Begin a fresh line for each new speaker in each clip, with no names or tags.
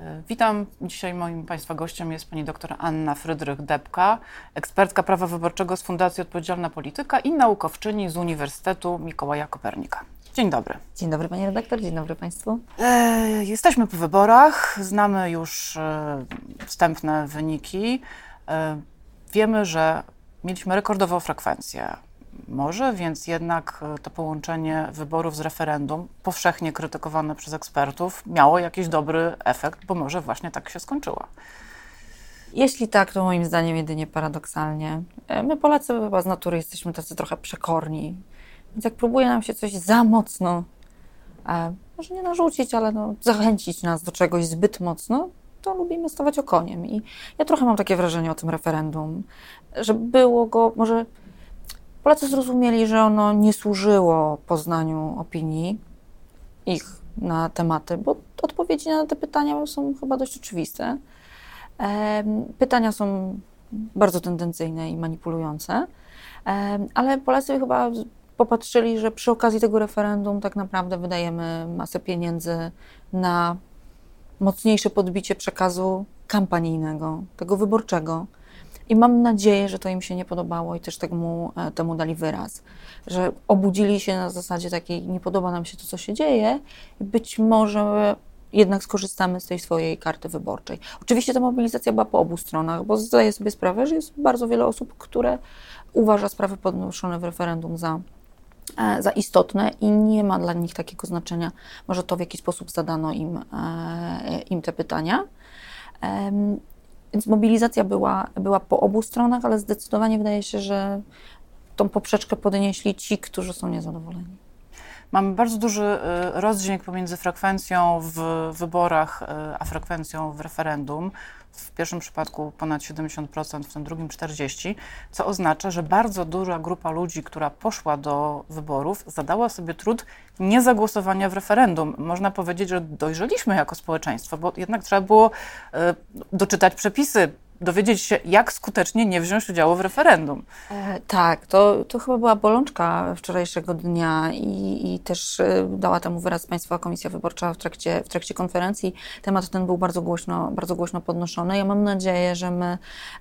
E, witam. Dzisiaj moim Państwa gościem jest pani doktor Anna Frydrych-Debka, ekspertka prawa wyborczego z Fundacji Odpowiedzialna Polityka i naukowczyni z Uniwersytetu Mikołaja Kopernika. Dzień dobry.
Dzień dobry Pani redaktor, dzień dobry Państwu.
E, jesteśmy po wyborach, znamy już e, wstępne wyniki. E, wiemy, że mieliśmy rekordową frekwencję może, więc jednak e, to połączenie wyborów z referendum, powszechnie krytykowane przez ekspertów, miało jakiś dobry efekt, bo może właśnie tak się skończyło.
Jeśli tak, to moim zdaniem jedynie paradoksalnie. E, my Polacy chyba z natury jesteśmy tacy trochę przekorni. Więc jak próbuje nam się coś za mocno, e, może nie narzucić, ale no, zachęcić nas do czegoś zbyt mocno, to lubimy stawać okoniem. I ja trochę mam takie wrażenie o tym referendum, że było go może Polacy zrozumieli, że ono nie służyło poznaniu opinii ich na tematy, bo odpowiedzi na te pytania są chyba dość oczywiste. Pytania są bardzo tendencyjne i manipulujące, ale Polacy chyba popatrzyli, że przy okazji tego referendum tak naprawdę wydajemy masę pieniędzy na mocniejsze podbicie przekazu kampanijnego, tego wyborczego. I mam nadzieję, że to im się nie podobało i też temu, e, temu dali wyraz. Że obudzili się na zasadzie takiej, nie podoba nam się to, co się dzieje, i być może jednak skorzystamy z tej swojej karty wyborczej. Oczywiście ta mobilizacja była po obu stronach, bo zdaję sobie sprawę, że jest bardzo wiele osób, które uważa sprawy podnoszone w referendum za, e, za istotne i nie ma dla nich takiego znaczenia, może to w jaki sposób zadano im, e, im te pytania. Więc mobilizacja była, była po obu stronach, ale zdecydowanie wydaje się, że tą poprzeczkę podnieśli ci, którzy są niezadowoleni.
Mamy bardzo duży y, rozdźwięk pomiędzy frekwencją w wyborach, y, a frekwencją w referendum w pierwszym przypadku ponad 70%, w tym drugim 40%, co oznacza, że bardzo duża grupa ludzi, która poszła do wyborów, zadała sobie trud niezagłosowania w referendum. Można powiedzieć, że dojrzeliśmy jako społeczeństwo, bo jednak trzeba było y, doczytać przepisy, dowiedzieć się, jak skutecznie nie wziąć udziału w referendum.
E, tak, to, to chyba była bolączka wczorajszego dnia i, i też e, dała temu wyraz Państwowa Komisja Wyborcza w trakcie, w trakcie konferencji. Temat ten był bardzo głośno, bardzo głośno podnoszony. Ja mam nadzieję, że my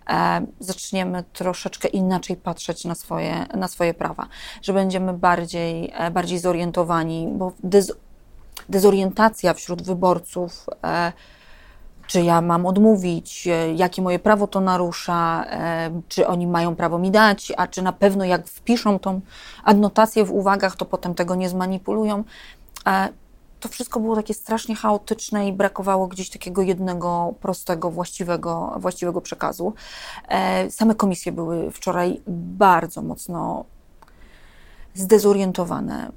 e, zaczniemy troszeczkę inaczej patrzeć na swoje, na swoje prawa, że będziemy bardziej, e, bardziej zorientowani, bo dez, dezorientacja wśród wyborców e, czy ja mam odmówić, e, jakie moje prawo to narusza, e, czy oni mają prawo mi dać, a czy na pewno jak wpiszą tą adnotację w uwagach, to potem tego nie zmanipulują. E, to wszystko było takie strasznie chaotyczne i brakowało gdzieś takiego jednego, prostego, właściwego, właściwego przekazu. Same komisje były wczoraj bardzo mocno zdezorientowane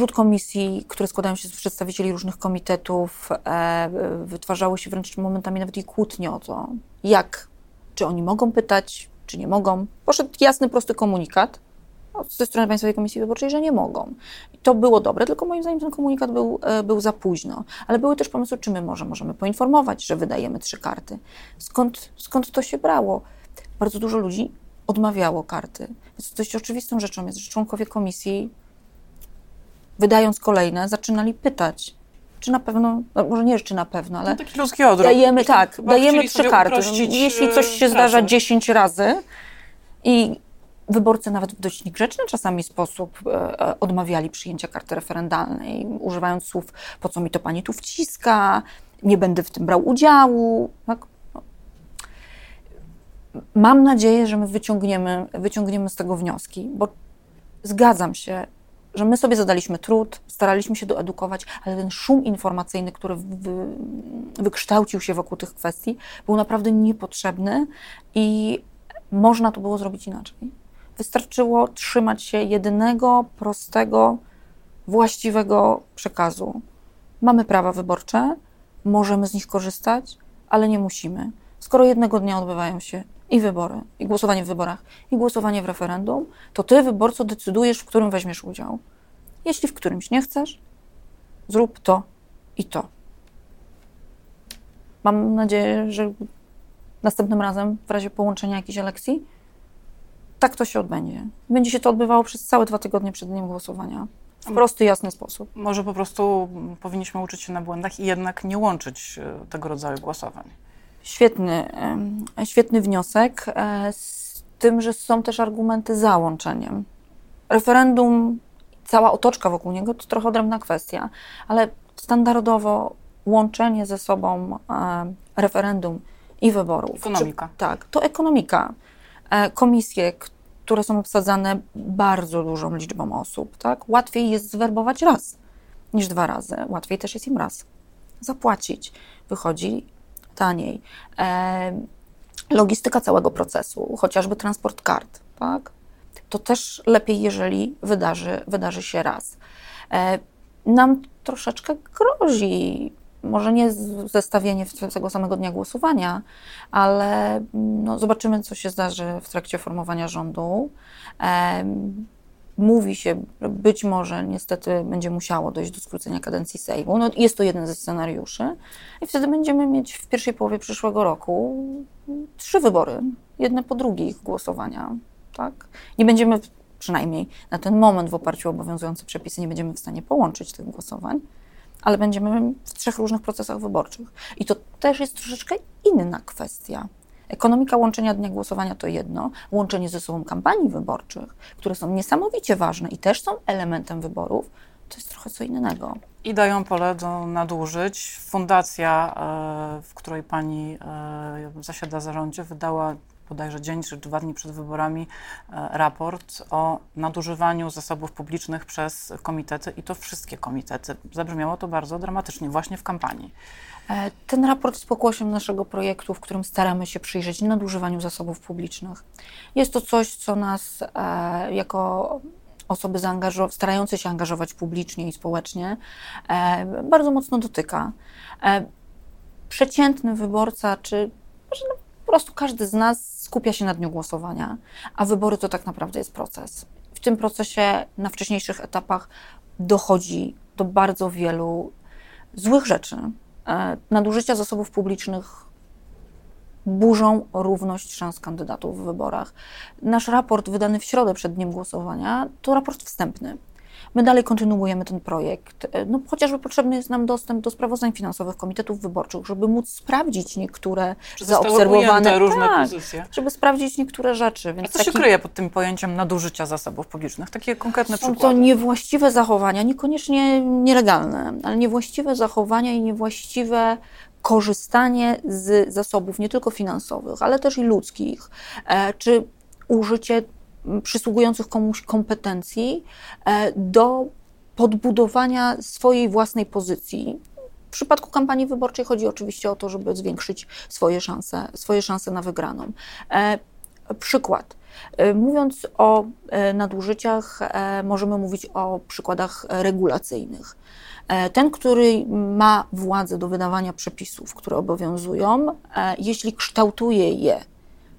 Wśród komisji, które składają się z przedstawicieli różnych komitetów, e, wytwarzały się wręcz momentami nawet i kłótnie o to, jak, czy oni mogą pytać, czy nie mogą. Poszedł jasny, prosty komunikat ze strony Państwowej Komisji Wyborczej, że nie mogą. I to było dobre, tylko moim zdaniem ten komunikat był, e, był za późno. Ale były też pomysły, czy my może możemy poinformować, że wydajemy trzy karty. Skąd, skąd to się brało? Bardzo dużo ludzi odmawiało karty. Więc dość oczywistą rzeczą jest, że członkowie komisji wydając kolejne, zaczynali pytać, czy na pewno, no może nie, czy na pewno, ale
no, odruch.
dajemy, tak, dajemy trzy karty. Jeśli coś się pracę. zdarza 10 razy i wyborcy nawet w dość niegrzeczny czasami sposób e, e, odmawiali przyjęcia karty referendalnej, używając słów, po co mi to pani tu wciska, nie będę w tym brał udziału. Tak? No. Mam nadzieję, że my wyciągniemy, wyciągniemy z tego wnioski, bo zgadzam się, że my sobie zadaliśmy trud, staraliśmy się doedukować, ale ten szum informacyjny, który wy, wykształcił się wokół tych kwestii, był naprawdę niepotrzebny i można to było zrobić inaczej. Wystarczyło trzymać się jedynego, prostego, właściwego przekazu. Mamy prawa wyborcze, możemy z nich korzystać, ale nie musimy. Skoro jednego dnia odbywają się i wybory, i głosowanie w wyborach, i głosowanie w referendum, to ty, wyborco, decydujesz, w którym weźmiesz udział. Jeśli w którymś nie chcesz, zrób to i to. Mam nadzieję, że następnym razem, w razie połączenia jakiejś elekcji, tak to się odbędzie. Będzie się to odbywało przez całe dwa tygodnie przed dniem głosowania. w prosty, jasny sposób.
Może po prostu powinniśmy uczyć się na błędach i jednak nie łączyć e, tego rodzaju głosowań.
Świetny, świetny wniosek, e, z tym, że są też argumenty za łączeniem. Referendum, cała otoczka wokół niego to trochę odrębna kwestia, ale standardowo łączenie ze sobą e, referendum i wyborów.
Ekonomika.
Czy, tak, to ekonomika. Komisje, które są obsadzane bardzo dużą liczbą osób, tak? Łatwiej jest zwerbować raz niż dwa razy. Łatwiej też jest im raz zapłacić. Wychodzi taniej. E, logistyka całego procesu, chociażby transport kart, tak? To też lepiej, jeżeli wydarzy, wydarzy się raz. E, nam troszeczkę grozi może nie zestawienie tego samego dnia głosowania, ale no, zobaczymy, co się zdarzy w trakcie formowania rządu. Mówi się, że być może niestety będzie musiało dojść do skrócenia kadencji Sejmu. No, jest to jeden ze scenariuszy. I wtedy będziemy mieć w pierwszej połowie przyszłego roku trzy wybory, jedne po drugich głosowania. Tak? Nie będziemy, przynajmniej na ten moment w oparciu o obowiązujące przepisy, nie będziemy w stanie połączyć tych głosowań ale będziemy w trzech różnych procesach wyborczych. I to też jest troszeczkę inna kwestia. Ekonomika łączenia dnia głosowania to jedno, łączenie ze sobą kampanii wyborczych, które są niesamowicie ważne i też są elementem wyborów, to jest trochę co innego.
I dają pole do nadużyć. Fundacja, e, w której pani e, zasiada w zarządzie, wydała bodajże dzień czy dwa dni przed wyborami e, raport o nadużywaniu zasobów publicznych przez komitety i to wszystkie komitety. Zabrzmiało to bardzo dramatycznie właśnie w kampanii.
E, ten raport jest pokłosiem naszego projektu, w którym staramy się przyjrzeć nadużywaniu zasobów publicznych. Jest to coś, co nas e, jako osoby starające się angażować publicznie i społecznie bardzo mocno dotyka. Przeciętny wyborca, czy może po prostu każdy z nas skupia się na dniu głosowania, a wybory to tak naprawdę jest proces. W tym procesie na wcześniejszych etapach dochodzi do bardzo wielu złych rzeczy. E, nadużycia zasobów publicznych burzą równość szans kandydatów w wyborach. Nasz raport wydany w środę przed dniem głosowania to raport wstępny. My dalej kontynuujemy ten projekt. No, chociażby potrzebny jest nam dostęp do sprawozdań finansowych komitetów wyborczych, żeby móc sprawdzić niektóre
Czy
zaobserwowane
różne tak, pozycje.
żeby sprawdzić niektóre rzeczy.
Więc A co taki... się kryje pod tym pojęciem nadużycia zasobów publicznych? Takie konkretne
Są
przykłady.
to niewłaściwe zachowania, niekoniecznie nielegalne, ale niewłaściwe zachowania i niewłaściwe korzystanie z zasobów nie tylko finansowych, ale też i ludzkich, e, czy użycie przysługujących komuś kompetencji e, do podbudowania swojej własnej pozycji. W przypadku kampanii wyborczej chodzi oczywiście o to, żeby zwiększyć swoje szanse, swoje szanse na wygraną. E, przykład. E, mówiąc o nadużyciach, możemy mówić o przykładach regulacyjnych. Ten, który ma władzę do wydawania przepisów, które obowiązują, jeśli kształtuje je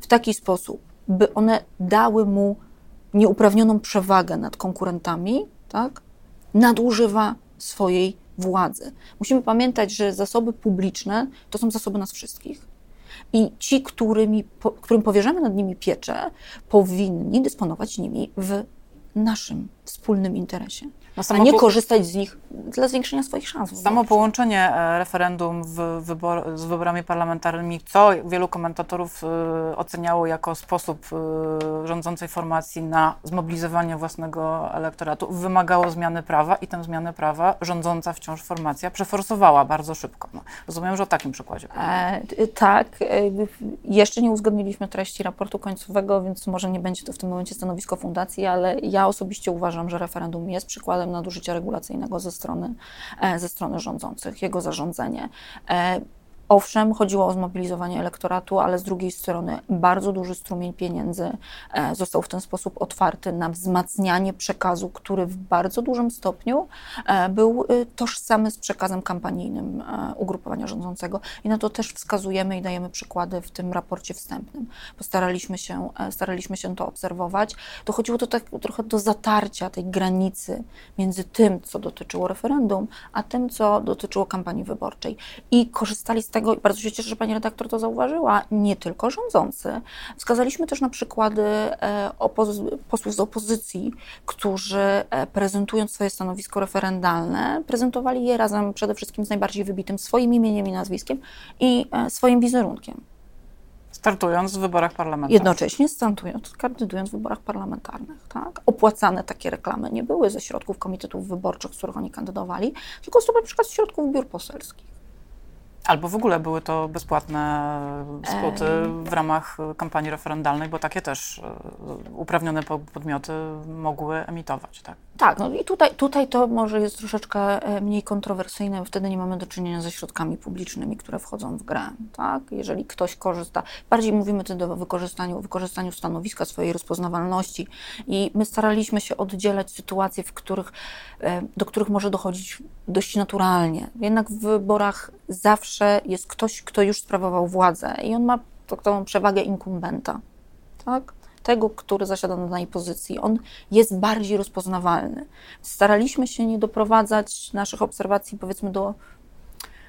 w taki sposób, by one dały mu nieuprawnioną przewagę nad konkurentami, tak, nadużywa swojej władzy. Musimy pamiętać, że zasoby publiczne to są zasoby nas wszystkich. I ci, którymi, po, którym powierzamy nad nimi pieczę, powinni dysponować nimi w naszym wspólnym interesie, no a nie korzystać z nich dla zwiększenia swoich szans.
Samo połączenie e, referendum wybor, z wyborami parlamentarnymi, co wielu komentatorów y, oceniało jako sposób y, rządzącej formacji na zmobilizowanie własnego elektoratu, wymagało zmiany prawa i tę zmianę prawa rządząca wciąż formacja przeforsowała bardzo szybko. No, rozumiem, że o takim przykładzie. E,
tak. E, jeszcze nie uzgodniliśmy treści raportu końcowego, więc może nie będzie to w tym momencie stanowisko fundacji, ale ja osobiście uważam, że referendum jest przykładem nadużycia regulacyjnego ze strony, e, ze strony rządzących, jego zarządzanie. Owszem, chodziło o zmobilizowanie elektoratu, ale z drugiej strony bardzo duży strumień pieniędzy e, został w ten sposób otwarty na wzmacnianie przekazu, który w bardzo dużym stopniu e, był e, tożsamy z przekazem kampanijnym ugrupowania rządzącego. I na to też wskazujemy i dajemy przykłady w tym raporcie wstępnym. Postaraliśmy się, staraliśmy się to obserwować. Dochodziło to tak trochę do zatarcia tej granicy między tym, co dotyczyło referendum, a tym, co dotyczyło kampanii wyborczej. I korzystali z tego, bardzo się cieszę, że pani redaktor to zauważyła, nie tylko rządzący. Wskazaliśmy też na przykłady e, posłów z opozycji, którzy e, prezentując swoje stanowisko referendalne, prezentowali je razem przede wszystkim z najbardziej wybitym swoim imieniem i nazwiskiem i e, swoim wizerunkiem.
Startując w wyborach parlamentarnych.
Jednocześnie startując, kandydując w wyborach parlamentarnych. Tak? Opłacane takie reklamy nie były ze środków komitetów wyborczych, z których oni kandydowali, tylko z na przykład z środków biur poselskich.
Albo w ogóle były to bezpłatne spoty w ramach kampanii referendalnej, bo takie też e, uprawnione podmioty mogły emitować, tak?
Tak, no i tutaj, tutaj to może jest troszeczkę e, mniej kontrowersyjne, wtedy nie mamy do czynienia ze środkami publicznymi, które wchodzą w grę, tak? Jeżeli ktoś korzysta, bardziej mówimy wtedy o wykorzystaniu, wykorzystaniu stanowiska, swojej rozpoznawalności i my staraliśmy się oddzielać sytuacje, w których, e, do których może dochodzić dość naturalnie. Jednak w wyborach zawsze jest ktoś, kto już sprawował władzę i on ma tą przewagę inkumbenta, tak? Tego, który zasiada na danej pozycji. On jest bardziej rozpoznawalny. Staraliśmy się nie doprowadzać naszych obserwacji, powiedzmy, do,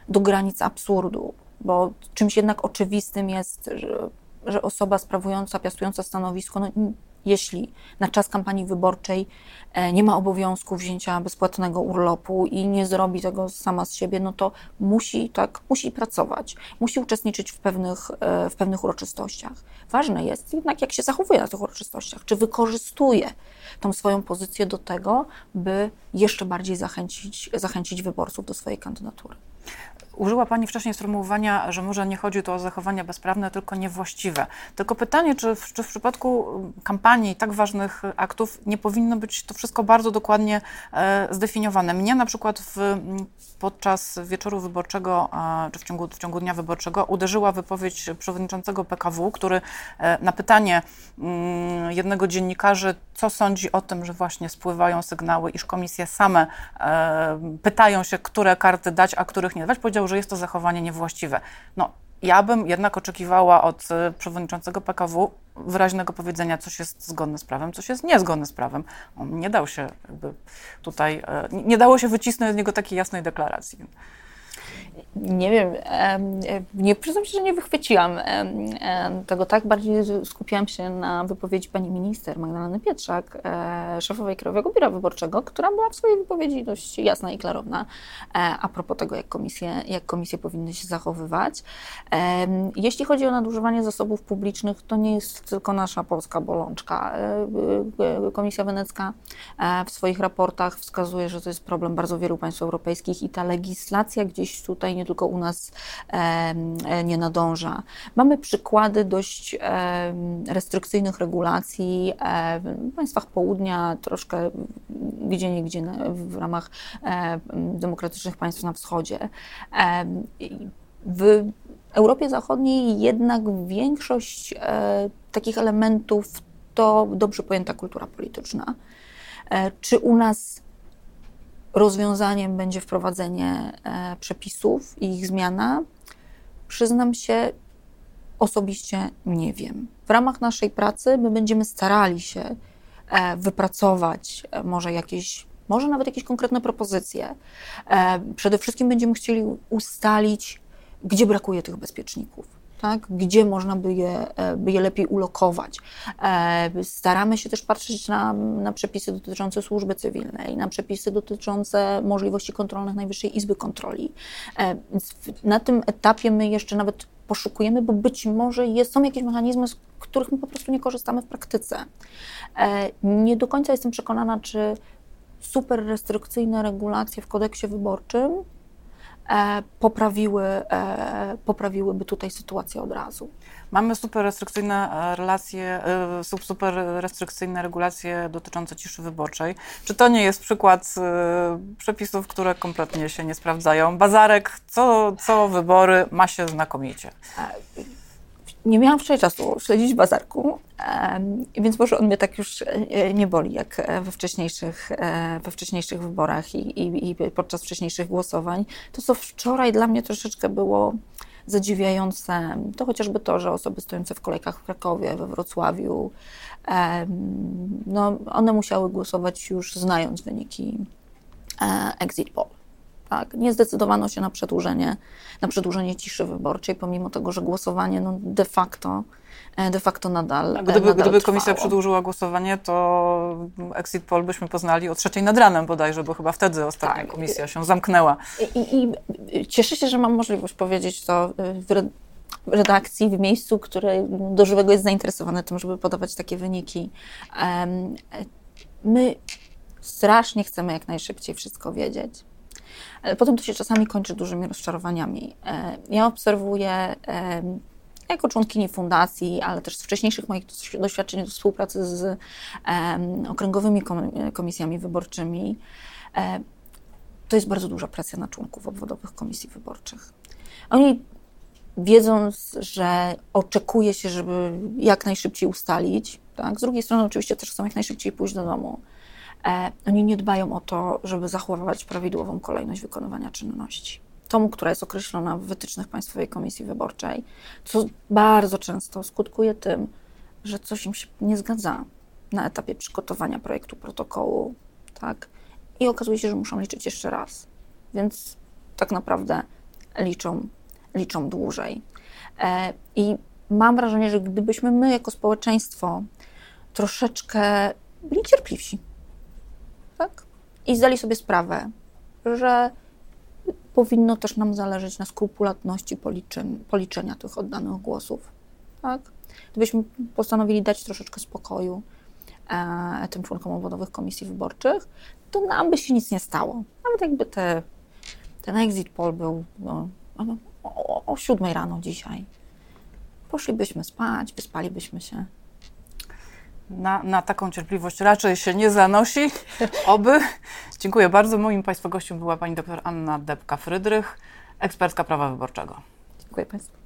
do granic absurdu, bo czymś jednak oczywistym jest, że, że osoba sprawująca, piastująca stanowisko, no, jeśli na czas kampanii wyborczej e, nie ma obowiązku wzięcia bezpłatnego urlopu i nie zrobi tego sama z siebie, no to musi, tak, musi pracować, musi uczestniczyć w pewnych, e, w pewnych uroczystościach. Ważne jest jednak, jak się zachowuje na tych uroczystościach, czy wykorzystuje tą swoją pozycję do tego, by jeszcze bardziej zachęcić, zachęcić wyborców do swojej kandydatury.
Użyła Pani wcześniej sformułowania, że może nie chodzi tu o zachowania bezprawne, tylko niewłaściwe. Tylko pytanie, czy w, czy w przypadku kampanii tak ważnych aktów nie powinno być to wszystko bardzo dokładnie e, zdefiniowane? Mnie na przykład w, podczas wieczoru wyborczego, e, czy w ciągu, w ciągu dnia wyborczego uderzyła wypowiedź przewodniczącego PKW, który e, na pytanie mm, jednego dziennikarzy, co sądzi o tym, że właśnie spływają sygnały, iż komisje same e, pytają się, które karty dać, a których nie dać, powiedział, że jest to zachowanie niewłaściwe. No, ja bym jednak oczekiwała od e, przewodniczącego PKW wyraźnego powiedzenia, coś jest zgodne z prawem, coś jest niezgodne z prawem. On nie dał się tutaj, e, nie dało się wycisnąć z niego takiej jasnej deklaracji.
Nie wiem, nie przyznam się, że nie wychwyciłam tego tak. Bardziej skupiłam się na wypowiedzi pani minister Magdaleny Pietrzak, e, szefowej Krajowego Biura Wyborczego, która była w swojej wypowiedzi dość jasna i klarowna e, a propos tego, jak komisje, jak komisje powinny się zachowywać. Jeśli chodzi o nadużywanie zasobów publicznych, to nie jest tylko nasza polska bolączka. E, Komisja Wenecka w swoich raportach wskazuje, że to jest problem bardzo wielu państw europejskich i ta legislacja gdzieś tutaj tutaj nie tylko u nas nie nadąża. Mamy przykłady dość restrykcyjnych regulacji w państwach południa, troszkę gdzie niegdzie w ramach demokratycznych państw na wschodzie. W Europie Zachodniej jednak większość e, takich elementów to dobrze pojęta kultura polityczna. E, czy u nas rozwiązaniem będzie wprowadzenie e, przepisów i ich zmiana? Przyznam się, osobiście nie wiem. W ramach naszej pracy my będziemy starali się e, wypracować e, może jakieś, może nawet jakieś konkretne propozycje. Przede wszystkim będziemy chcieli ustalić, gdzie brakuje tych bezpieczników tak? gdzie można by je, e, by je lepiej ulokować. E, staramy się też patrzeć na, na przepisy dotyczące służby cywilnej, na przepisy dotyczące możliwości kontrolnych Najwyższej Izby Kontroli. E, na tym etapie my jeszcze nawet poszukujemy, bo być może jest, są jakieś mechanizmy, z których my po prostu nie korzystamy w praktyce. Nie do końca jestem przekonana, czy super restrykcyjne regulacje w kodeksie wyborczym poprawiły, e, poprawiłyby tutaj sytuację od razu.
Mamy super restrykcyjne e, relacje, super restrykcyjne regulacje dotyczące ciszy wyborczej. Czy to nie jest przykład przepisów, które kompletnie się nie sprawdzają? Bazarek, co, co wybory ma się znakomicie
nie miałam wczoraj czasu śledzić bazarku, więc może on mnie tak już e, nie boli, jak we wcześniejszych, e, we wcześniejszych wyborach i, i, i podczas wcześniejszych głosowań. To, co wczoraj dla mnie troszeczkę było zadziwiające, to chociażby to, że osoby stojące w kolejkach w Krakowie, we Wrocławiu, no, one musiały głosować już znając wyniki e, exit poll. Tak? Nie zdecydowano się na przedłużenie, na przedłużenie ciszy wyborczej, pomimo tego, że głosowanie no, de facto e, de facto nadal.
A gdyby,
nadal
gdyby komisja
trwało.
przedłużyła głosowanie, to exit poll byśmy poznali o trzeciej nad ranem bodajże, bo chyba wtedy ostatnia
Tak.
komisja się zamknęła.
I, i, I cieszę się, że mam możliwość powiedzieć to y, w re- w redakcji, w miejscu, które do żywego jest zainteresowane tym, żeby podawać takie wyniki. E, My strasznie chcemy jak najszybciej wszystko wiedzieć. Ale potem to się czasami kończy dużymi rozczarowaniami. E, Ja obserwuję jako członkini fundacji, ale też z wcześniejszych moich doś- doświadczeń współpracy z okręgowymi kom- komisjami wyborczymi, e, to jest bardzo duża presja na członków obwodowych komisji wyborczych. Oni wiedząc, że oczekuje się, żeby jak najszybciej ustalić, tak? z drugiej strony oczywiście też chcą jak najszybciej pójść do domu, oni nie dbają o to, żeby zachowywać prawidłową kolejność wykonywania czynności. Tą, która jest określona w wytycznych Państwowej Komisji Wyborczej, co bardzo często skutkuje tym, że coś im się nie zgadza na etapie przygotowania projektu protokołu, tak? I okazuje się, że muszą liczyć jeszcze raz. Więc tak naprawdę liczą, liczą dłużej. E, I mam wrażenie, że gdybyśmy my jako społeczeństwo troszeczkę byli cierpliwsi, tak? I zdali sobie sprawę, że powinno też nam zależeć na skrupulatności policzenia tych oddanych głosów, tak? Gdybyśmy postanowili dać troszeczkę spokoju e, tym członkom obwodowych komisji wyborczych, to nam by się nic nie stało. Nawet jakby te, ten exit poll był no, o, o, o siódmej rano dzisiaj. Poszlibyśmy spać, wyspalibyśmy się.
Na, na taką cierpliwość raczej się nie zanosi. Oby. Dziękuję bardzo. Moim Państwa gościem była pani dr Anna Debka-Frydrych, ekspertka prawa wyborczego.
Dziękuję Państwu.